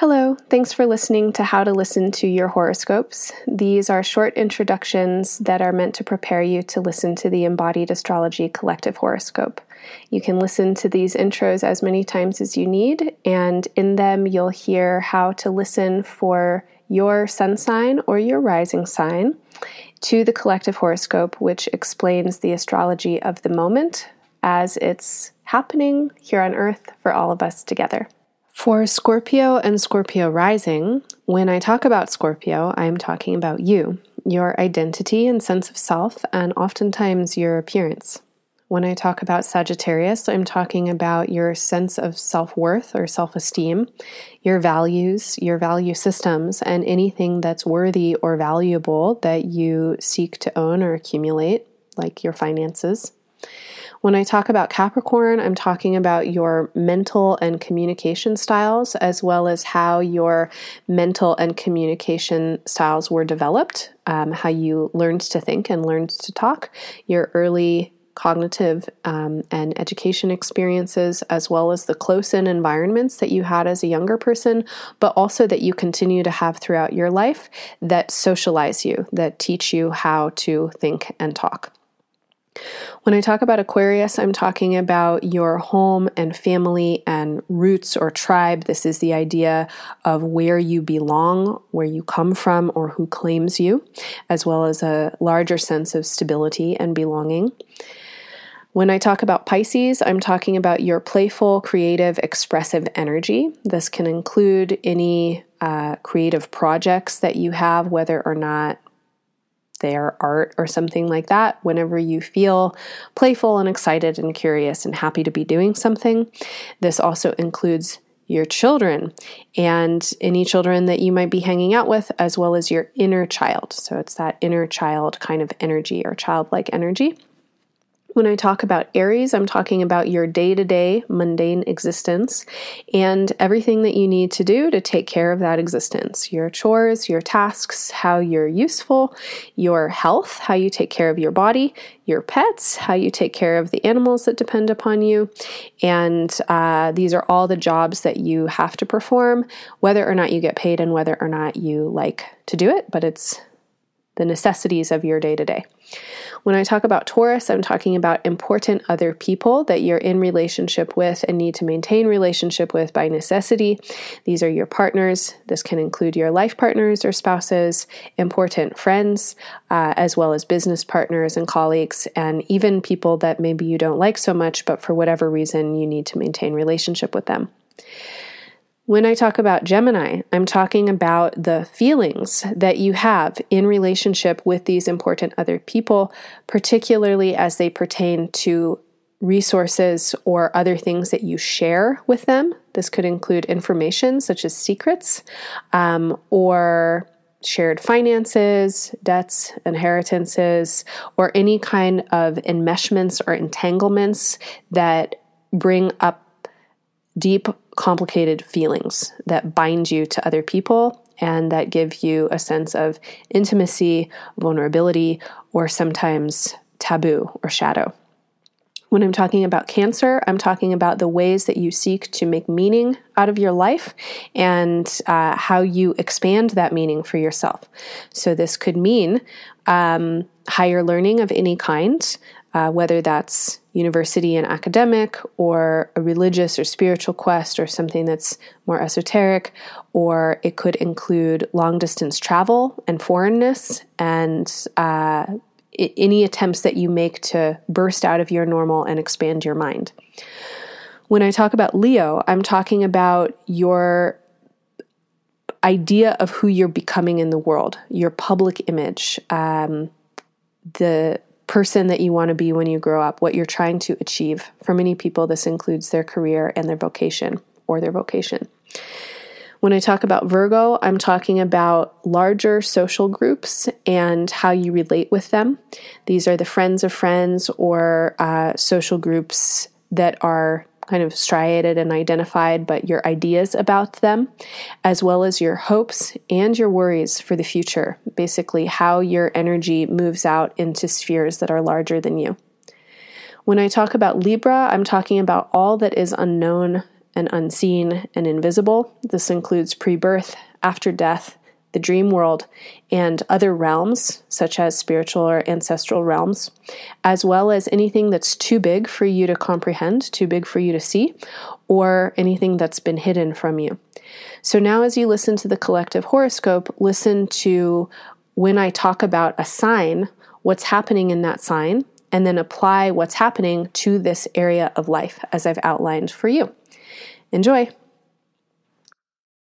Hello, thanks for listening to How to Listen to Your Horoscopes. These are short introductions that are meant to prepare you to listen to the Embodied Astrology Collective Horoscope. You can listen to these intros as many times as you need, and in them, you'll hear how to listen for your sun sign or your rising sign to the collective horoscope, which explains the astrology of the moment as it's happening here on Earth for all of us together. For Scorpio and Scorpio rising, when I talk about Scorpio, I'm talking about you, your identity and sense of self, and oftentimes your appearance. When I talk about Sagittarius, I'm talking about your sense of self worth or self esteem, your values, your value systems, and anything that's worthy or valuable that you seek to own or accumulate, like your finances. When I talk about Capricorn, I'm talking about your mental and communication styles, as well as how your mental and communication styles were developed, um, how you learned to think and learned to talk, your early cognitive um, and education experiences, as well as the close in environments that you had as a younger person, but also that you continue to have throughout your life that socialize you, that teach you how to think and talk. When I talk about Aquarius, I'm talking about your home and family and roots or tribe. This is the idea of where you belong, where you come from, or who claims you, as well as a larger sense of stability and belonging. When I talk about Pisces, I'm talking about your playful, creative, expressive energy. This can include any uh, creative projects that you have, whether or not they're art or something like that whenever you feel playful and excited and curious and happy to be doing something. This also includes your children and any children that you might be hanging out with, as well as your inner child. So it's that inner child kind of energy or childlike energy. When I talk about Aries, I'm talking about your day to day mundane existence and everything that you need to do to take care of that existence your chores, your tasks, how you're useful, your health, how you take care of your body, your pets, how you take care of the animals that depend upon you. And uh, these are all the jobs that you have to perform, whether or not you get paid and whether or not you like to do it, but it's the necessities of your day to day. When I talk about Taurus, I'm talking about important other people that you're in relationship with and need to maintain relationship with by necessity. These are your partners. This can include your life partners or spouses, important friends, uh, as well as business partners and colleagues, and even people that maybe you don't like so much, but for whatever reason you need to maintain relationship with them. When I talk about Gemini, I'm talking about the feelings that you have in relationship with these important other people, particularly as they pertain to resources or other things that you share with them. This could include information such as secrets um, or shared finances, debts, inheritances, or any kind of enmeshments or entanglements that bring up deep, complicated feelings that bind you to other people and that give you a sense of intimacy, vulnerability, or sometimes taboo or shadow. When I'm talking about cancer, I'm talking about the ways that you seek to make meaning out of your life and uh, how you expand that meaning for yourself. So, this could mean um, higher learning of any kind, uh, whether that's university and academic, or a religious or spiritual quest, or something that's more esoteric, or it could include long distance travel and foreignness and uh, any attempts that you make to burst out of your normal and expand your mind. When I talk about Leo, I'm talking about your idea of who you're becoming in the world, your public image, um, the person that you want to be when you grow up, what you're trying to achieve. For many people, this includes their career and their vocation or their vocation. When I talk about Virgo, I'm talking about larger social groups and how you relate with them. These are the friends of friends or uh, social groups that are kind of striated and identified, but your ideas about them, as well as your hopes and your worries for the future. Basically, how your energy moves out into spheres that are larger than you. When I talk about Libra, I'm talking about all that is unknown and unseen and invisible. This includes pre birth, after death, the dream world, and other realms, such as spiritual or ancestral realms, as well as anything that's too big for you to comprehend, too big for you to see, or anything that's been hidden from you. So now, as you listen to the collective horoscope, listen to when I talk about a sign, what's happening in that sign, and then apply what's happening to this area of life as I've outlined for you. Enjoy!